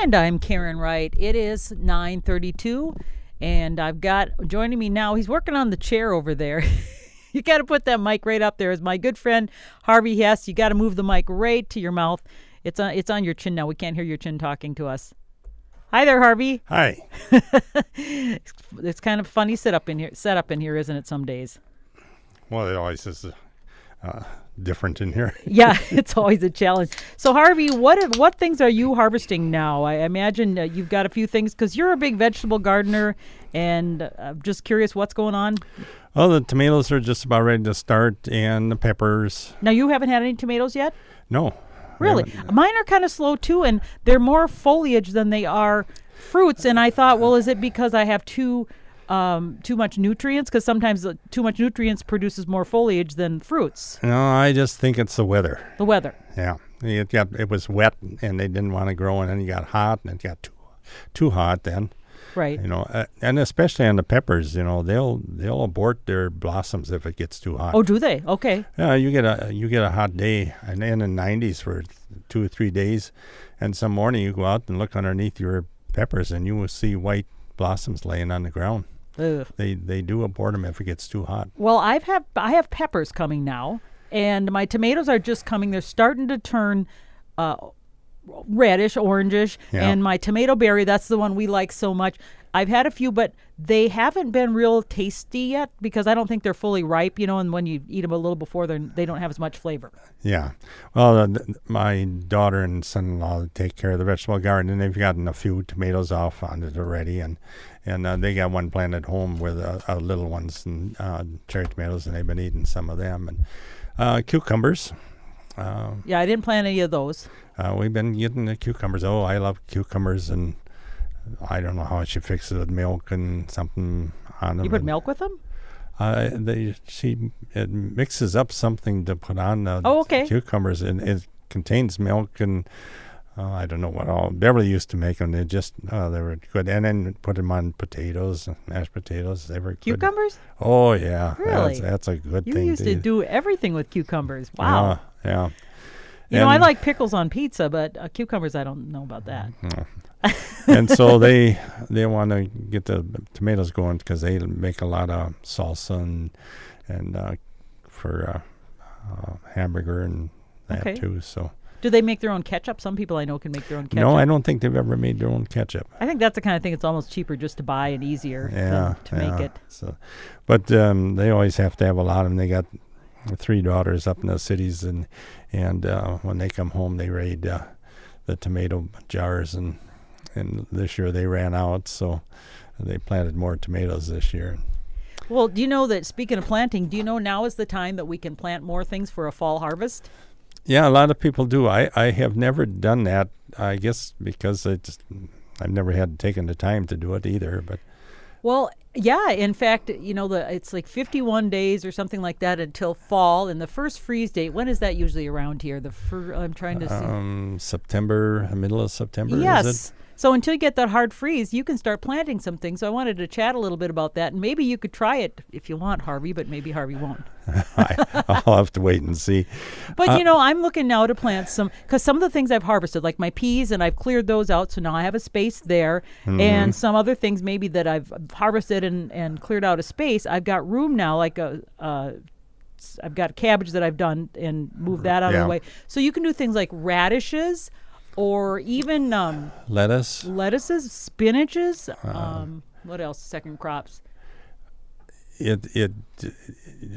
And I'm Karen Wright. It is 9:32 and I've got joining me now. He's working on the chair over there. you got to put that mic right up there. Is my good friend Harvey Hesse. You got to move the mic right to your mouth. It's on it's on your chin now. We can't hear your chin talking to us. Hi there, Harvey. Hi. it's kind of funny setup in here. Setup in here, isn't it? Some days. Well, it always is uh, different in here. yeah, it's always a challenge. So, Harvey, what what things are you harvesting now? I imagine uh, you've got a few things because you're a big vegetable gardener, and uh, I'm just curious what's going on. Well, the tomatoes are just about ready to start, and the peppers. Now, you haven't had any tomatoes yet. No. Really, mine are kind of slow too, and they're more foliage than they are fruits. And I thought, well, is it because I have too um, too much nutrients? Because sometimes too much nutrients produces more foliage than fruits. No, I just think it's the weather. The weather. Yeah, it got it was wet, and they didn't want to grow, and then it got hot, and it got too too hot then. Right. You know, uh, and especially on the peppers, you know, they'll they'll abort their blossoms if it gets too hot. Oh, do they? Okay. Yeah, you get a you get a hot day, and in the 90s for two or three days, and some morning you go out and look underneath your peppers, and you will see white blossoms laying on the ground. Ugh. They they do abort them if it gets too hot. Well, I've have I have peppers coming now, and my tomatoes are just coming. They're starting to turn. Uh, reddish, orangish, Yeah. and my tomato berry, that's the one we like so much. I've had a few, but they haven't been real tasty yet because I don't think they're fully ripe, you know, and when you eat them a little before, they're, they don't have as much flavor. Yeah. Well, uh, th- my daughter and son-in-law take care of the vegetable garden, and they've gotten a few tomatoes off on it already, and and uh, they got one planted home with uh, uh, little ones and uh, cherry tomatoes, and they've been eating some of them, and uh, cucumbers. Uh, Yeah, I didn't plant any of those. uh, we've been getting the cucumbers. Oh, I love cucumbers, and I don't know how she fixes it with milk and something on them. You put and, milk with them? Uh, they she it mixes up something to put on the Oh, okay. cucumbers, and it contains milk and uh, I don't know what all. Beverly used to make them. They just uh, they were good, and then put them on potatoes, mashed potatoes. They were good. Cucumbers? Oh yeah, Really? That's, that's a good You thing. used to do everything with cucumbers. Wow. Yeah, yeah. you know, I like pickles on pizza, but uh, cucumbers, I don't know about that. and so they they want to get the tomatoes going because they make a lot of salsa and and uh, for uh, uh, hamburger and that Okay. too. So Do they make their own ketchup? Some people I know can make their own ketchup. no, I don't think they've ever made their own ketchup. I think that's the kind of thing it's almost cheaper just to buy and easier Yeah, than to make it. So, but um, they always have to have a lot of them. They got three daughters up in the cities, and and uh, when they come home, they raid uh, the tomato jars, and and this year they ran out, so they planted more tomatoes this year. Well, do you know that speaking of planting, do you know now is the time that we can plant more things for a fall harvest? Yeah, a lot of people do. I, I have never done that. I guess because I just I've never had taken the time to do it either. But Well, yeah. In fact, you know, the it's like 51 days or something like that until fall, and the first freeze date. When is that usually around here? The fir- I'm trying to see. um, September, middle of September. Is yes. So until you get that hard freeze, you can start planting some things. So I wanted to chat a little bit about that, and maybe you could try it if you want, Harvey. But maybe Harvey won't. I, I'll have to wait and see. But Uh, you know, I'm looking now to plant some because some of the things I've harvested, like my peas, and I've cleared those out, so now I have a space there. Mm-hmm. And some other things maybe that I've harvested and, and cleared out a space. I've got room now, like a. Uh, I've got cabbage that I've done and moved that out of the way. So you can do things like radishes, or even um, Lettuce. lettuces, spinaches. Uh-huh. um, what else? Second crops. It it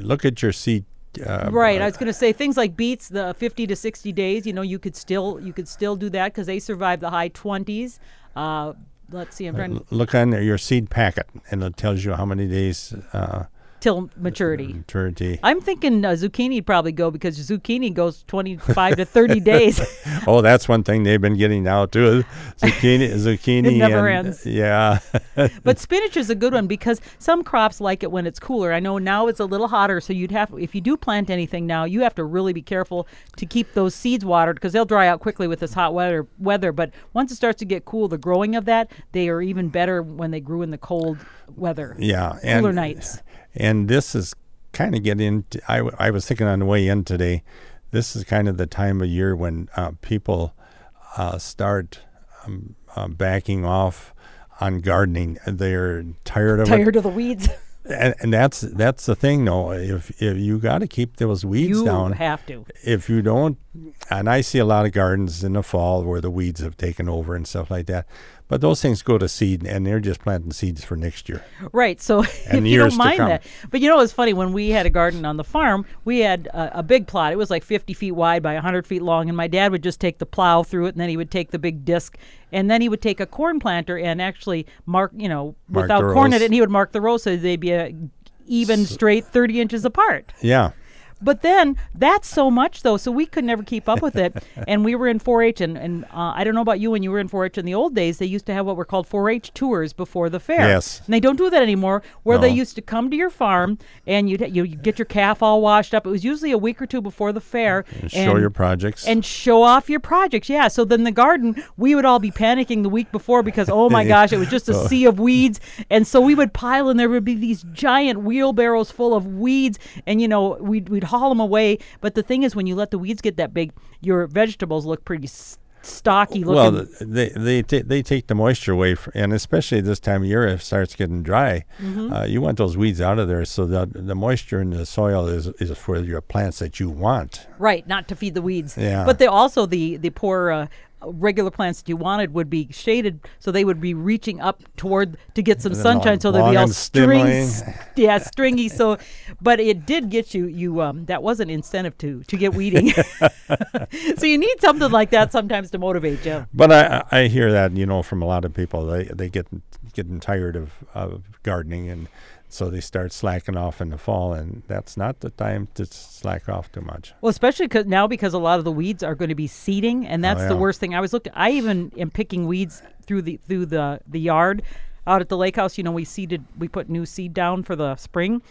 look at your seed. Uh, Right. I was going to say things like beets, the 50 to 60 days. You know, you could still you could still do that because they survive the high 20s. Uh, let's see. I'm trying to, Look on your seed packet, and it tells you how many days uh, till maturity. maturity. I'm thinking uh, zucchini probably go because zucchini goes 25 to 30 days. oh, that's one thing they've been getting now too. Zucchini, zucchini. It never and- ends. Yeah. but spinach is a good one because some crops like it when it's cooler. I know now it's a little hotter, so you'd have if you do plant anything now, you have to really be careful to keep those seeds watered because they'll dry out quickly with this hot weather. Weather, but once it starts to get cool, the growing of that they are even better when they grew in the cold weather. Yeah, Cooler and nights. And this is kind of getting. I I was thinking on the way in today. This is kind of the time of year when uh, people uh, start um, uh, backing off on gardening. They're tired of it. Tired of the weeds. And, and that's that's the thing though if, if you got to keep those weeds you down have to. if you don't and i see a lot of gardens in the fall where the weeds have taken over and stuff like that but those things go to seed and they're just planting seeds for next year Right. So if And you years don't mind that. But you know, it's funny when we had a garden on the farm, we had a, a big plot. It was like 50 feet wide by 100 feet long. And my dad would just take the plow through it and then he would take the big disc and then he would take a corn planter and actually mark, you know, Mark without corn in it, and he would mark the rows so they'd be a even straight 30 inches apart. yeah But then that's so much though, so we could never keep up with it. and we were in 4-H, and, and uh, I don't know about you when you were in 4-H in the old days. They used to have what were called 4-H tours before the fair. Yes. And they don't do that anymore. Where they used to come to your farm and you'd you you'd get your calf all washed up. It was usually a week or two before the fair. and show your projects and show off your projects. Yeah. So then the garden, we would all be panicking the week before because oh my gosh, it was just a Oh. sea of weeds. And so we would pile and there would be these giant wheelbarrows full of weeds and you know, we'd we'd haul them away. But the thing is when you let the weeds get that big, your vegetables look pretty stocky looking. well they they ta- they take the moisture away f- and especially this time of year if it starts getting dry Mm-hmm. uh, you want those weeds out of there so that the moisture in the soil is is for your plants that you want Right, not to feed the weeds. Yeah. But they also the the poor uh, regular plants that you wanted would be shaded, so they would be reaching up toward to get some sunshine, all so they'd be all strings, yeah, stringy. So, but it did get you. You um, that was an incentive to to get weeding. so you need something like that sometimes to motivate you. But I, I I hear that you know from a lot of people they they get getting tired of, of gardening and so they start slacking off in the fall and that's not the time to slack off too much. Well, especially 'cause now because a lot of the weeds are going to be seeding, and that's the Oh, yeah. worst thing. I was looking. I even am picking weeds through the through the the yard out at the lake house. You know, we seeded, we put new seed down for the spring,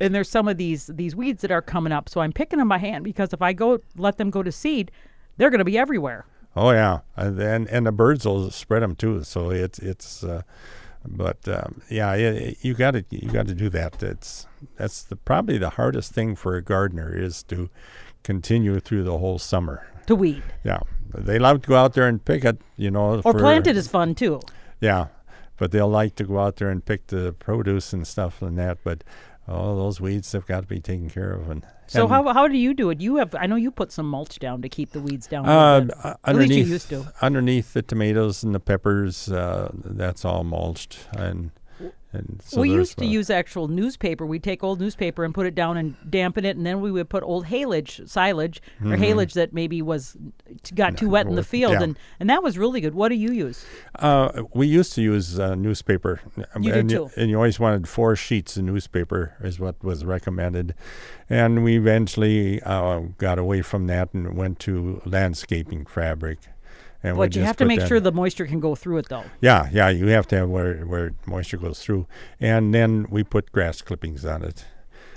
and there's some of these these weeds that are coming up. So I'm picking them by hand because if I go let them go to seed, they're going to be everywhere. Oh yeah, and and, and the birds will spread them too. So it's it's, uh, but um, yeah, yeah, you got to you got to do that. It's that's the probably the hardest thing for a gardener is to continue through the whole summer. To weed Yeah, they love to go out there and pick it. You know, or for- plant it is fun too. Yeah, but they'll like to go out there and pick the produce and stuff and that. But all those weeds have got to be taken care of. And So and, how how do you do it? You have I know you put some mulch down to keep the weeds down. uh, uh, At least you underneath used to. underneath the tomatoes and the peppers, uh, that's all mulched and and so we used to use actual newspaper. We'd take old newspaper and put it down and dampen it, and then we would put old haylage, silage, or haylage that maybe was got too wet in the field, yeah. and and that was really good. What do you use? Uh, we used to use uh, newspaper. You did and, too. and you always wanted four sheets of newspaper is what was recommended, and we eventually uh, got away from that and went to landscaping fabric. And But you have to make sure the moisture can go through it, though. Yeah, yeah, you have to have where where moisture goes through, and then we put grass clippings on it.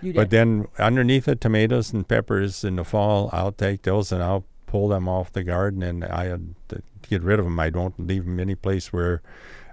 You But did. then underneath the tomatoes and peppers in the fall, I'll take those and I'll pull them off the garden, and I uh, get rid of them. I don't leave them any place where,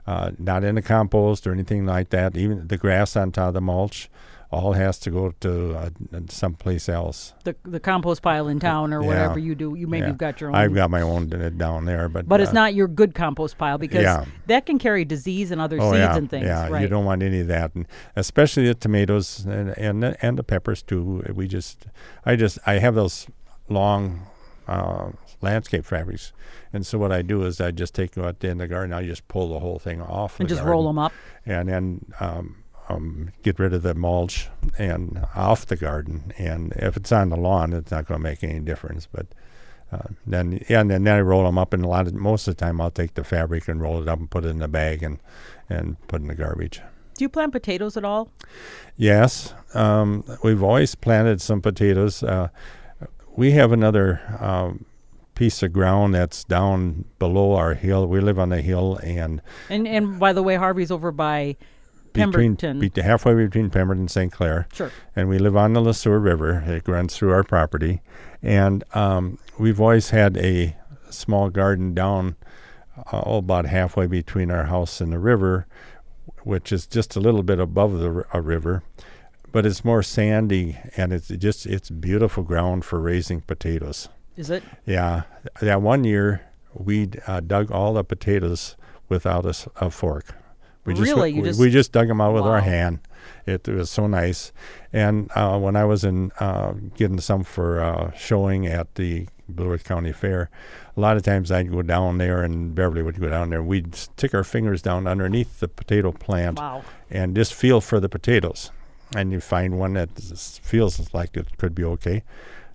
uh, not in the compost or anything like that. Even the grass on top of the mulch, all has to go to uh, someplace else. the the compost pile in town or Yeah. whatever you do, you maybe Yeah. you've got your own. I've got my own uh, down there, but but it's uh, not your good compost pile because Yeah. that can carry disease and other Oh seeds and things. yeah. right. You don't want any of that, and especially the tomatoes and and the, and the peppers too. We just, I just, I have those long uh, landscape fabrics, and so what I do is I just take them out in the garden. I just pull the whole thing off and just roll them up. and then um, um, get rid of the mulch and off the garden. And if it's on the lawn, it's not going to make any difference. But uh, then, yeah, and then, I roll them up, and a lot of most of the time I'll take the fabric and roll it up and put it in a bag and and put in the garbage. Do you plant potatoes at all? Yes, um, we've always planted some potatoes. Uh, we have another um, piece of ground that's down below our hill. We live on a hill, and And and by the way, Harvey's over by Pemberton. be- halfway between Pemberton and St. Clair, sure. and we live on the Le Sueur River. It runs through our property, and um, we've always had a small garden down uh, oh, about halfway between our house and the river, which is just a little bit above the r- a river, but it's more sandy and it's just it's beautiful ground for raising potatoes. Is it? Yeah, that one year we uh, dug all the potatoes without a fork. We just Really? we, just- we just dug them out with our hand. It, was so nice. And uh, when I was in uh, getting some for uh, showing at the Blue Earth County Fair, a lot of times I'd go down there, and Beverly would go down there. We'd stick our fingers down underneath the potato plant Wow. and just feel for the potatoes. And you find one that feels like it could be okay.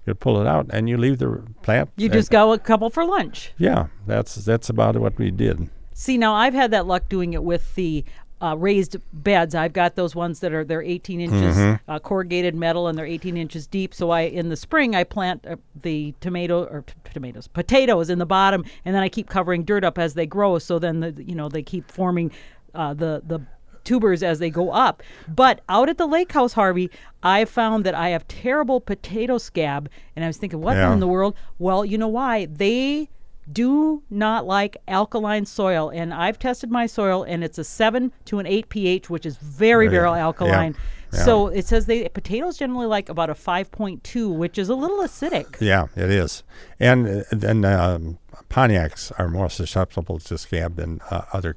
You pull it out and you leave the plant. You just go a couple for lunch. yeah. That's that's about what we did. See, now I've had that luck doing it with the uh, raised beds. I've got those ones that are they're 18 inches Mm-hmm. uh, corrugated metal and they're 18 inches deep. So I in the spring I plant uh, the tomato or t- tomatoes potatoes in the bottom, and then I keep covering dirt up as they grow. So then the you know they keep forming uh, the the tubers as they go up. But out at the lake house, Harvey, I found that I have terrible potato scab, and I was thinking, what Yeah. in the world? Well, you know why they do not like alkaline soil and i've tested my soil and it's a 7 to an 8 ph which is very very Yeah. alkaline Yeah. so it says they potatoes generally like about a 5.2 which is a little acidic Yeah, it is. And uh, then um, Pontiacs are more susceptible to scab than uh, other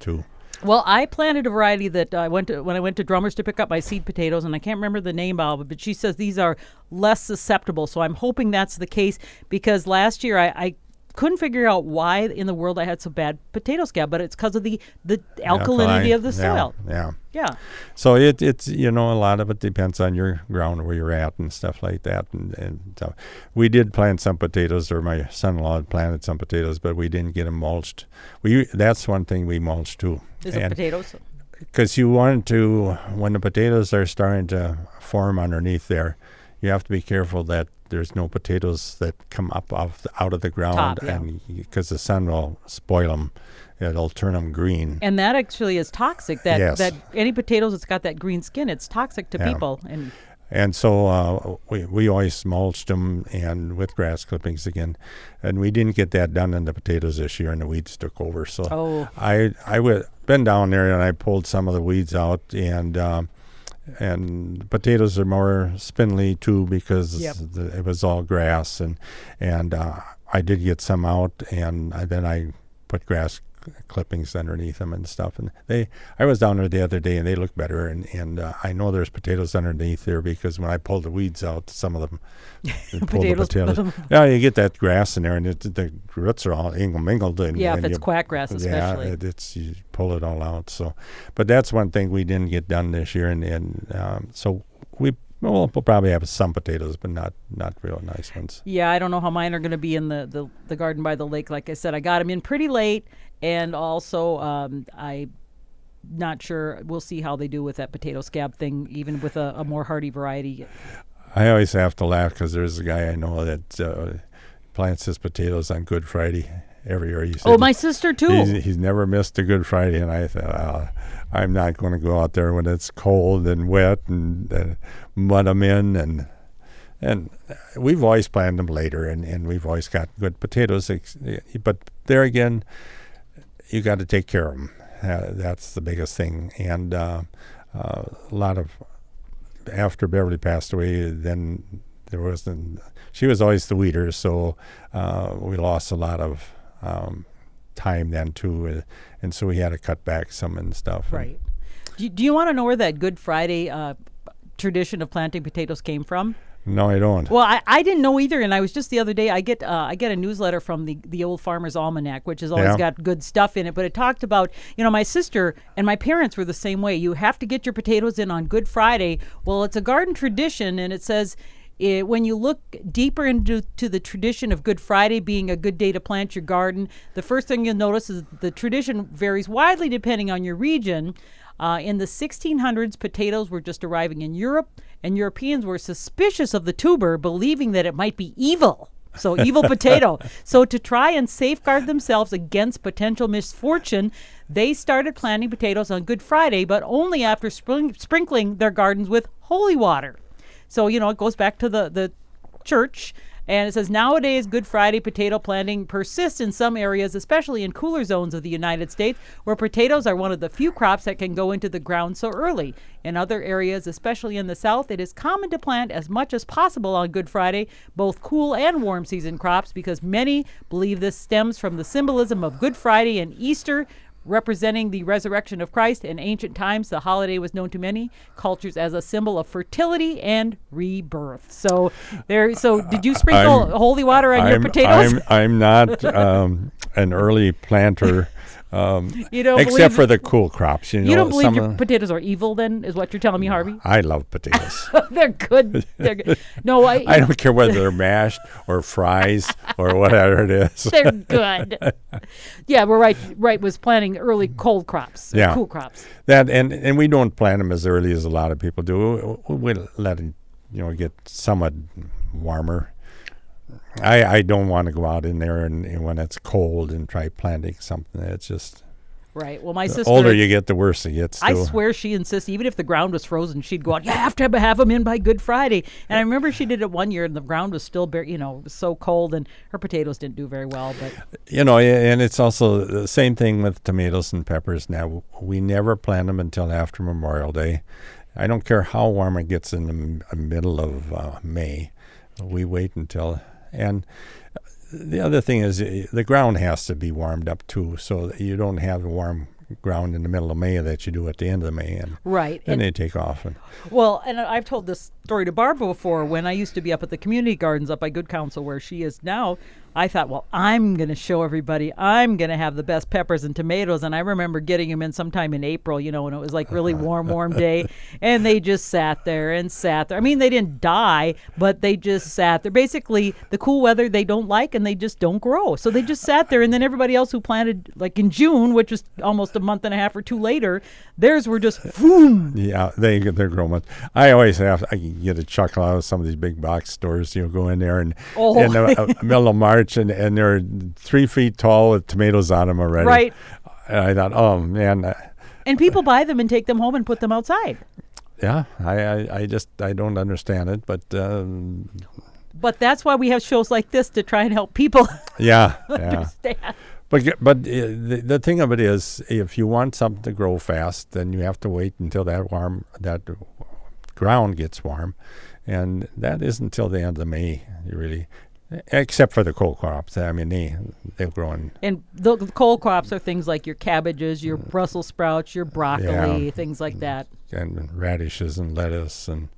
too. well i planted a variety that i went to when i went to drummers to pick up my seed potatoes and i can't remember the name of it but she says these are less susceptible so i'm hoping that's the case because last year i, I couldn't figure out why in the world I had so bad potato scab, but it's because of the the alkalinity Alkaline, of the soil. Yeah. Yeah. So it it's you know a lot of it depends on your ground where you're at and stuff like that. And, and so we did plant some potatoes, or my son-in-law had planted some potatoes, but we didn't get them mulched. We that's one thing we mulch too. Is it potatoes? because you want to when the potatoes are starting to form underneath there you have to be careful that there's no potatoes that come up off the, out of the ground Top, yeah. and because the sun will spoil them it'll turn them green And that actually is toxic. That Yes. that any potatoes that's got that green skin, it's toxic to Yeah. people. And and so uh, we, we always mulched them and with grass clippings again and we didn't get that done in the potatoes this year and the weeds took over so Oh. I I would been down there and I pulled some of the weeds out and um, and potatoes are more spindly too because Yep. the, it was all grass and and uh, I did get some out and I, then I put grass clippings underneath them and stuff and they I was down there the other day and they look better and and uh, I know there's potatoes underneath there because when I pulled the weeds out some of them pulled the Potatoes- yeah you get that grass in there and it, the roots are all mingled and yeah, if and it's you- quackgrass especially. yeah, it, it's you pull it all out. So, but that's one thing we didn't get done this year, and and um, so we well, we'll probably have some potatoes, but not not real nice ones. Yeah, I don't know how mine are going to be in the, the, the garden by the lake. Like I said, I got them in pretty late, and also um, I not sure. We'll see how they do with that potato scab thing, even with a, a more hardy variety. I always have to laugh because there's a guy I know that uh, plants his potatoes on Good Friday every year. He said Oh, my sister too. He's, he's never missed a Good Friday, and I thought, uh, I'm not going to go out there when it's cold and wet and uh, mud them in, and and we've always planned them later, and, and we've always got good potatoes. But there again, you got to take care of them. Uh, that's the biggest thing, and uh, uh, a lot of after Beverly passed away, then there wasn't. She was always the weeder, so uh, we lost a lot of um, time then too, uh, and so we had to cut back some and stuff. and- Right. Do you, you want to know where that Good Friday tradition of planting potatoes came from? No, I don't. Well, I, I didn't know either, and I was just the other day. I get uh, I get a newsletter from the the Old Farmer's Almanac, which has always Yeah. got good stuff in it. But it talked about you know my sister and my parents were the same way. You have to get your potatoes in on Good Friday. Well, it's a garden tradition, and it says. It, when you look deeper into to the tradition of Good Friday being a good day to plant your garden, the first thing you'll notice is the tradition varies widely depending on your region. Uh, in the 1600s, potatoes were just arriving in Europe, and Europeans were suspicious of the tuber, believing that it might be evil. So, evil potato. So, to try and safeguard themselves against potential misfortune, they started planting potatoes on Good Friday, but only after spring- sprinkling their gardens with holy water. So, you know, it goes back to the, the church And it says nowadays, Good Friday potato planting persists in some areas, especially in cooler zones of the United States, where potatoes are one of the few crops that can go into the ground so early. In other areas, especially in the South, it is common to plant as much as possible on Good Friday, both cool and warm season crops, because many believe this stems from the symbolism of Good Friday and Easter, representing the resurrection of Christ. In ancient times, the holiday was known to many cultures as a symbol of fertility and rebirth. So, there. So, did you sprinkle I'm- holy water on your I'm, potatoes? I'm, I'm not um, an early planter, um, you don't except for the cool crops. You, know, you don't believe some your potatoes are evil. Then is what you're telling me, Harvey? I love potatoes. They're good. They're good. No, I. I don't care whether they're mashed or fries or whatever it is. They're good. yeah, we're right. Right was planting early cold crops, Yeah. cool crops. That and and we don't plant them as early as a lot of people do. We, we let them, you know, get somewhat warmer. I I don't want to go out in there and, and when it's cold and try planting something. It's just Right. Well, my the sister. older you get, the worse it gets. I swear she insists, even if the ground was frozen, she'd go out. You have to have, them in by Good Friday. And I remember she did it one year, and the ground was still, bare, you know, it was so cold, and her potatoes didn't do very well. But You know, and it's also the same thing with tomatoes and peppers. Now we never plant them until after Memorial Day. I don't care how warm it gets in the m- middle of uh, May. We wait until and the other thing is uh, the ground has to be warmed up too, so that you don't have warm ground in the middle of May that you do at the end of May, and right. then And, they take off. And well, and I've told this story to Barbara before. When I used to be up at the community gardens up by Good Counsel, where she is now, I thought, well, I'm going to show everybody I'm going to have the best peppers and tomatoes. And I remember getting them in sometime in April, you know, when it was like really warm, warm day, and they just sat there and sat there. I mean, they didn't die, but they just sat there. Basically, the cool weather they don't like, and they just don't grow. So they just sat there, and then everybody else who planted like in June, which was almost a month and a half or two later, theirs were just boom. Yeah, they they're growing. I always have. I get a chuckle out of some of these big box stores. You know, go in there and Oh. in the uh, middle of March, and and they're three feet tall with tomatoes on them already. Right. And I thought, oh man, And people buy them and take them home and put them outside. yeah. I, I I just I don't understand it, but um, But that's why we have shows like this to try and help people yeah, yeah. understand. But but uh, the the thing of it is, if you want something to grow fast, then you have to wait until that warm that ground gets warm, and that isn't until the end of May. You really, except for the cold crops. I mean, they they're growing. And the, cold crops are things like your cabbages, your Brussels sprouts, your broccoli, Yeah. things like that. and radishes and lettuce and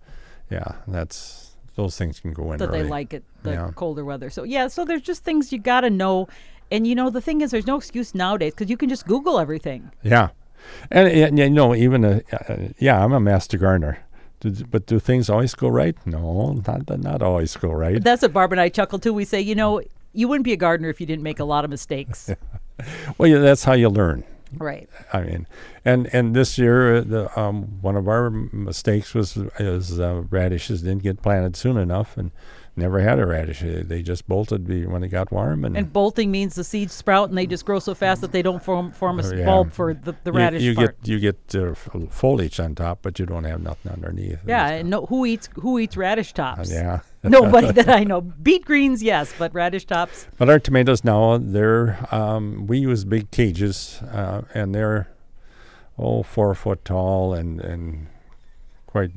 yeah, that's those things can go in That they like it, the Yeah. colder weather. So yeah, so there's just things you got to know. And you know, the thing is, there's no excuse nowadays because you can just Google everything. Yeah, and, and you know even a, uh, yeah, I'm a master gardener. But do things always go right? No, not not always go right. That's what Barb and I chuckle too. We say, you know, you wouldn't be a gardener if you didn't make a lot of mistakes. Well, yeah, that's how you learn. right. I mean, and and this year, uh, the um, one of our mistakes was is uh, radishes didn't get planted soon enough, and never had a radish. Uh, They just bolted when it got warm, and, And bolting means the seeds sprout and they just grow so fast that they don't form form a Oh, yeah. bulb for the, the radish you part. get you get uh, foliage on top, but you don't have nothing underneath. yeah, stuff. and no, who eats who eats radish tops? yeah. Nobody that I know. Beet greens, yes, but radish tops. But our tomatoes now, they're um, we use big cages, uh, and they're oh four foot tall and and quite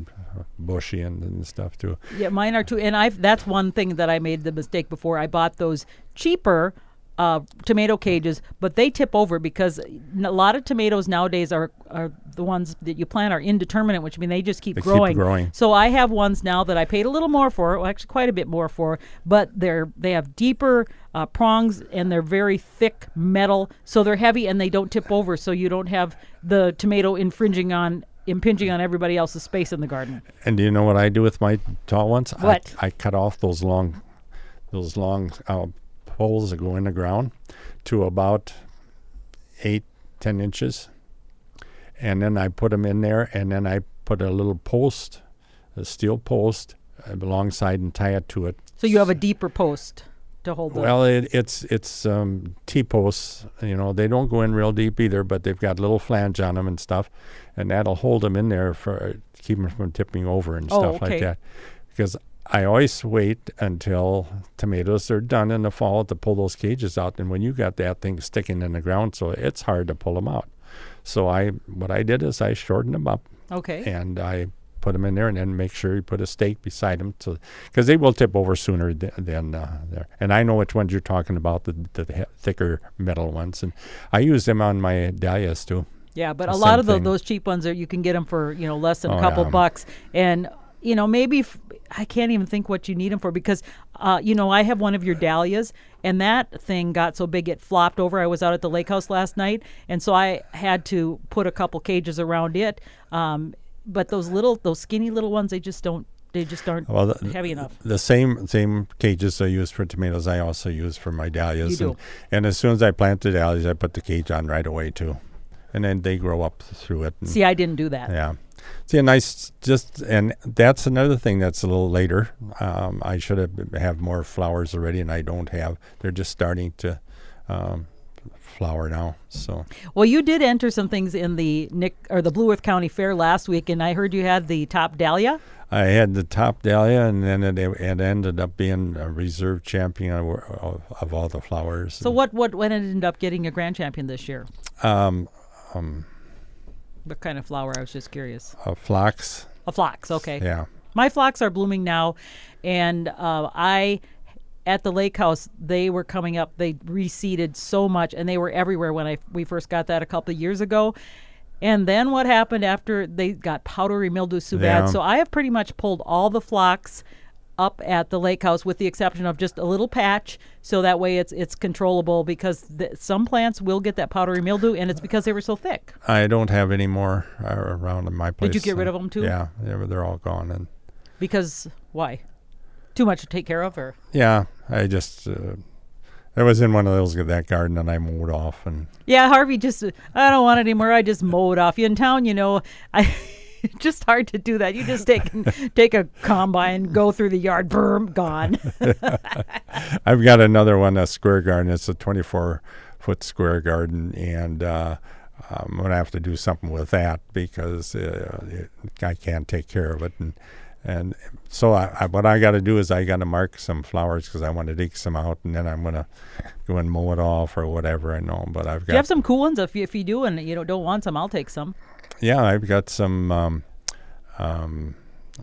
bushy and, and stuff too. Yeah, mine are too. And I've that's one thing that I made the mistake before. I bought those cheaper uh, tomato cages, but they tip over because a lot of tomatoes nowadays are are the ones that you plant are indeterminate, which mean they just keep They keep growing. growing. So I have ones now that I paid a little more for, well, actually quite a bit more for, but they're they have deeper uh, prongs and they're very thick metal, so they're heavy and they don't tip over, so you don't have the tomato infringing on impinging on everybody else's space in the garden. And do you know what I do with my tall ones? What? I, I cut off those long, those long uh, poles that go in the ground to about eight, ten inches, and then I put them in there, and then I put a little post, a steel post, uh, alongside and tie it to it. So you have a deeper post to hold Well, it, it's it's um, T posts. You know, they don't go in real deep either, but they've got little flange on them and stuff, and that'll hold them in there for keep them from tipping over and Oh, stuff okay. like that. Because I always wait until tomatoes are done in the fall to pull those cages out. And when you got that thing sticking in the ground, so it's hard to pull them out. So I, what I did is I shortened them up Okay. and I put them in there, and then make sure you put a stake beside them, so because they will tip over sooner th- than uh, there. And I know which ones you're talking about, the, the th- thicker metal ones, and I use them on my dahlias too. Yeah, but The a lot of the, those cheap ones are you can get them for you know less than a Oh, couple yeah. bucks, and you know maybe f- I can't even think what you need them for because uh, you know I have one of your dahlias, and that thing got so big it flopped over. I was out at the lake house last night, and so I had to put a couple cages around it. Um, but those little, those skinny little ones, they just don't, they just aren't Well, the, heavy enough. The same same cages I use for tomatoes, I also use for my dahlias. You And, and as soon as I plant the dahlias, I put the cage on right away too, and then they grow up through it. See, I didn't do that. Yeah. See, a nice just, and that's another thing that's a little later. Um, I should have have more flowers already, and I don't have. They're just starting to um, flower now. So Well, you did enter some things in the Nick or the Blue Earth County Fair last week, and I heard you had the top dahlia. I had the top dahlia, and then it, it ended up being a reserve champion of, of, of all the flowers. So what what when ended up getting a grand champion this year? Um, um, What kind of flower? I was just curious. A phlox. A phlox. Okay. Yeah. My phlox are blooming now, and uh, I at the lake house they were coming up. They reseeded so much, and they were everywhere when I we first got that a couple of years ago. And then what happened after they got powdery mildew so Yeah. bad? So I have pretty much pulled all the phlox up at the lake house with the exception of just a little patch so that way it's it's controllable because th- some plants will get that powdery mildew and it's because they were so thick I don't have any more uh, around in my place. Did you get rid of them too? Yeah, they're, they're all gone. And because why too much to take care of or yeah, I just uh, I was in one of those that garden and I mowed off and Yeah, Harvey just I don't want it anymore. I just mowed off. You in town, you know, I just hard to do that. You just take take a combine, go through the yard, boom, gone. I've got another one, a square garden. It's a 24 foot square garden, and uh, I'm gonna have to do something with that because uh, it, I can't take care of it. And and so I, I, what I got to do is I got to mark some flowers because I want to dig some out, and then I'm gonna go and mow it off or whatever. I know, but I've do got you have some cool ones? If you, if you do and you know, don't want some, I'll take some. Yeah, I've got some um, um,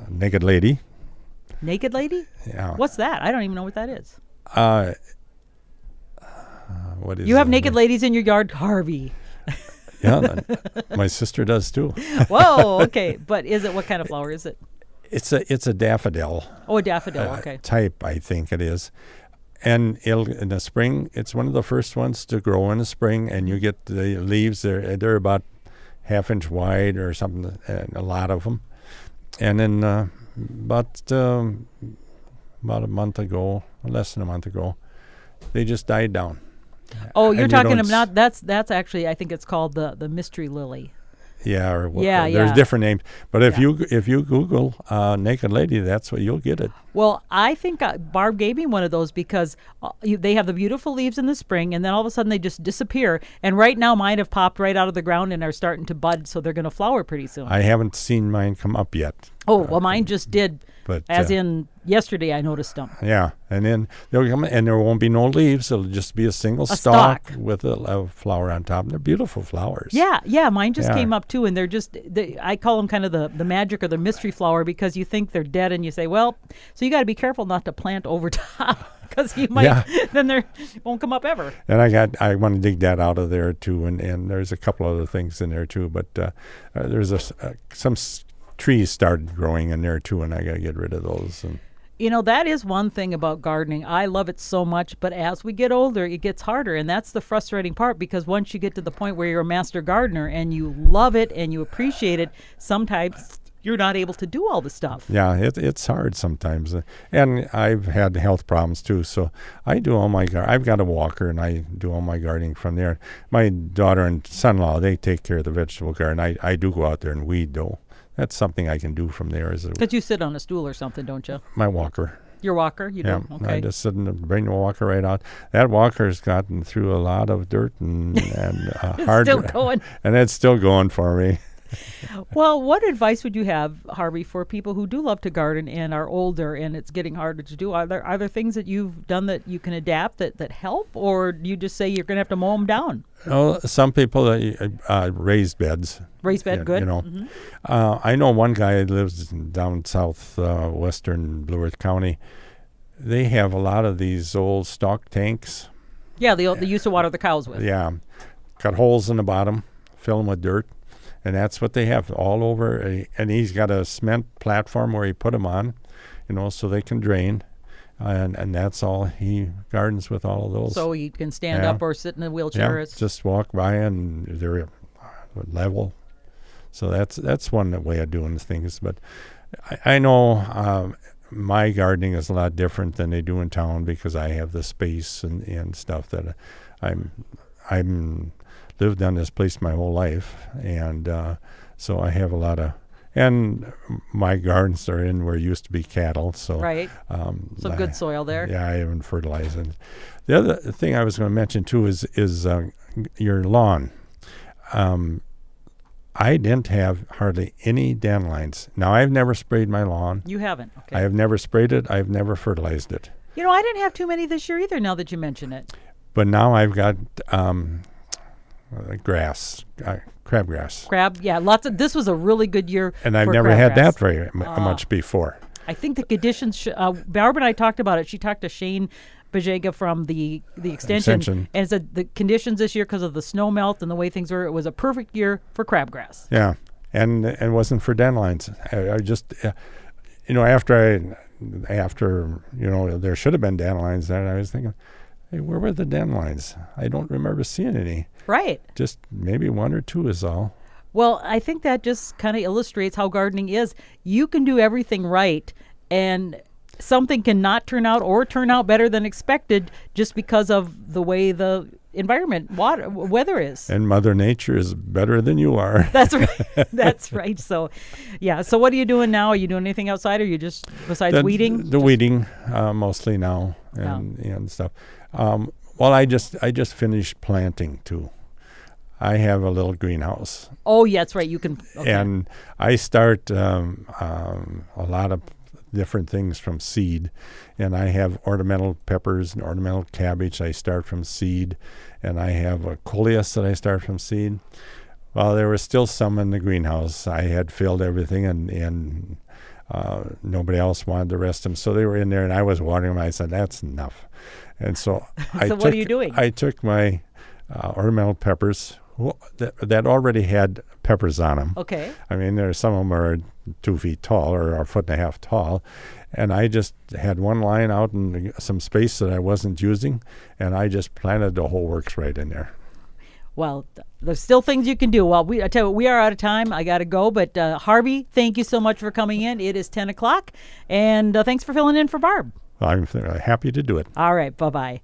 naked lady. Naked lady? Yeah, What's that? I don't even know what that is. uh, uh, what is You have naked ladies in your yard, Harvey. Yeah, my sister does too. Whoa, okay. But is it what kind of flower is it? It's a it's a daffodil Oh, a daffodil. uh, Okay. type, I think it is. And it'll, in the spring, it's one of the first ones to grow in the spring, and you get the leaves. They're they're about half inch wide or something, and a lot of them. And then uh, about um, about a month ago, less than a month ago, they just died down. Oh, you're talking about that's that's actually I think it's called the the mystery lily. Yeah, or what, Yeah, there's yeah. different names. But if Yeah. you if you Google uh, naked lady, that's what you'll get it. Well, I think uh, Barb gave me one of those because uh, you, they have the beautiful leaves in the spring, and then all of a sudden they just disappear. And right now, mine have popped right out of the ground and are starting to bud, so they're going to flower pretty soon. I haven't seen mine come up yet, oh, well, mine just did. but As uh, in yesterday, I noticed them. Yeah, and then they'll come, and there won't be no leaves. It'll just be a single A stalk, stalk. with a, a flower on top. And they're beautiful flowers. Yeah, yeah, mine just Yeah. came up too, and they're just. They, I call them kind of the the magic or the mystery flower because you think they're dead, and you say, well, so you got to be careful not to plant over top because you might Yeah. then they won't come up ever. And I got I want to dig that out of there too, and, and there's a couple other things in there too. But uh, uh, there's a, uh, some s- trees started growing in there too, and I got to get rid of those. And You know, that is one thing about gardening. I love it so much, but as we get older, it gets harder. And that's the frustrating part because once you get to the point where you're a master gardener and you love it and you appreciate it, sometimes you're not able to do all the stuff. yeah, it, it's hard sometimes. And I've had health problems too, so I do all my gar- I've got a walker, and I do all my gardening from there. My daughter and son-in-law they take care of the vegetable garden. I I do go out there and weed though. That's something I can do from there. Is a, Because you sit on a stool or something, don't you? my walker. Your walker, you Yeah, do. I Okay. just sit and bring the walker right out. That walker's gotten through a lot of dirt and and uh, It's hard, still going. and it's still going for me. well, what advice would you have, Harvey, for people who do love to garden and are older and it's getting harder to do? Are there are there things that you've done that you can adapt that, that help, or do you just say you're going to have to mow them down? Well, some people uh, uh, raised beds. Raised bed, you, good. You know, Mhm. uh, I know one guy that lives down south uh, western Blue Earth County. They have a lot of these old stock tanks. Yeah, they, they used to water the cows with. Yeah, cut holes in the bottom, fill them with dirt, and that's what they have all over. uh, And he's got a cement platform where he put them on, you know, so they can drain, and and that's all he gardens with all of those. So you can stand Yeah. up or sit in a wheelchair. yeah, just walk by and they're level. So that's that's one way of doing things. But I, I know um, my gardening is a lot different than they do in town because I have the space and, and stuff that I'm I'm lived on this place my whole life, and uh, so I have a lot of. And my gardens are in where used to be cattle, so right. um, Some I- good soil there. yeah, I haven't fertilized it. The other thing I was going to mention too is is uh, your lawn. Um, I didn't have hardly any dandelions. Now I've never sprayed my lawn. You haven't. Okay. I have never sprayed it. I've never fertilized it. you know, I didn't have too many this year either. Now that you mention it. But now I've got um, uh, grass, uh, crabgrass, Crab, yeah, lots of. This was a really good year. and I've never had crabgrass. that very m- Ah. much before. I think the conditions. Sh- uh, Barb and I talked about it. She talked to Shane Bajega from the the extension, Extension. and said the conditions this year because of the snow melt and the way things were, it was a perfect year for crabgrass. Yeah, and and it wasn't for dandelions. I, I just, uh, you know, after I, after you know, there should have been dandelions there. And I was thinking, hey, where were the dandelions? I don't remember seeing any. Right. Just maybe one or two is all. Well, I think that just kind of illustrates how gardening is. You can do everything right, and something can not turn out or turn out better than expected just because of the way the environment, water, weather is. And Mother Nature is better than you are. That's right. That's right. So, yeah. So, what are you doing now? Are you doing anything outside, or you just besides the, weeding? The weeding, uh, mostly now, and and stuff. Um, well, I just I just finished planting too. I have a little greenhouse. Oh, yeah, that's right. You can. Okay. and I start um, um, a lot of different things from seed, and I have ornamental peppers and ornamental cabbage. I start from seed, and I have a coleus that I start from seed. Well, there was still some in the greenhouse. I had filled everything, and and uh, nobody else wanted the rest of them, so they were in there, and I was watering them. I said, "That's enough," and so I So took, what are you doing? I took my uh, ornamental peppers that, that already had peppers on them. okay. I mean, there some of them are two feet tall or a foot and a half tall, and I just had one line out in some space that I wasn't using, and I just planted the whole works right in there. Well, th- there's still things you can do. Well, we I tell you, what, we are out of time. I got to go. But uh, Harvey, thank you so much for coming in. It is 10 o'clock, and uh, thanks for filling in for Barb. I'm happy to do it. All right. Bye bye.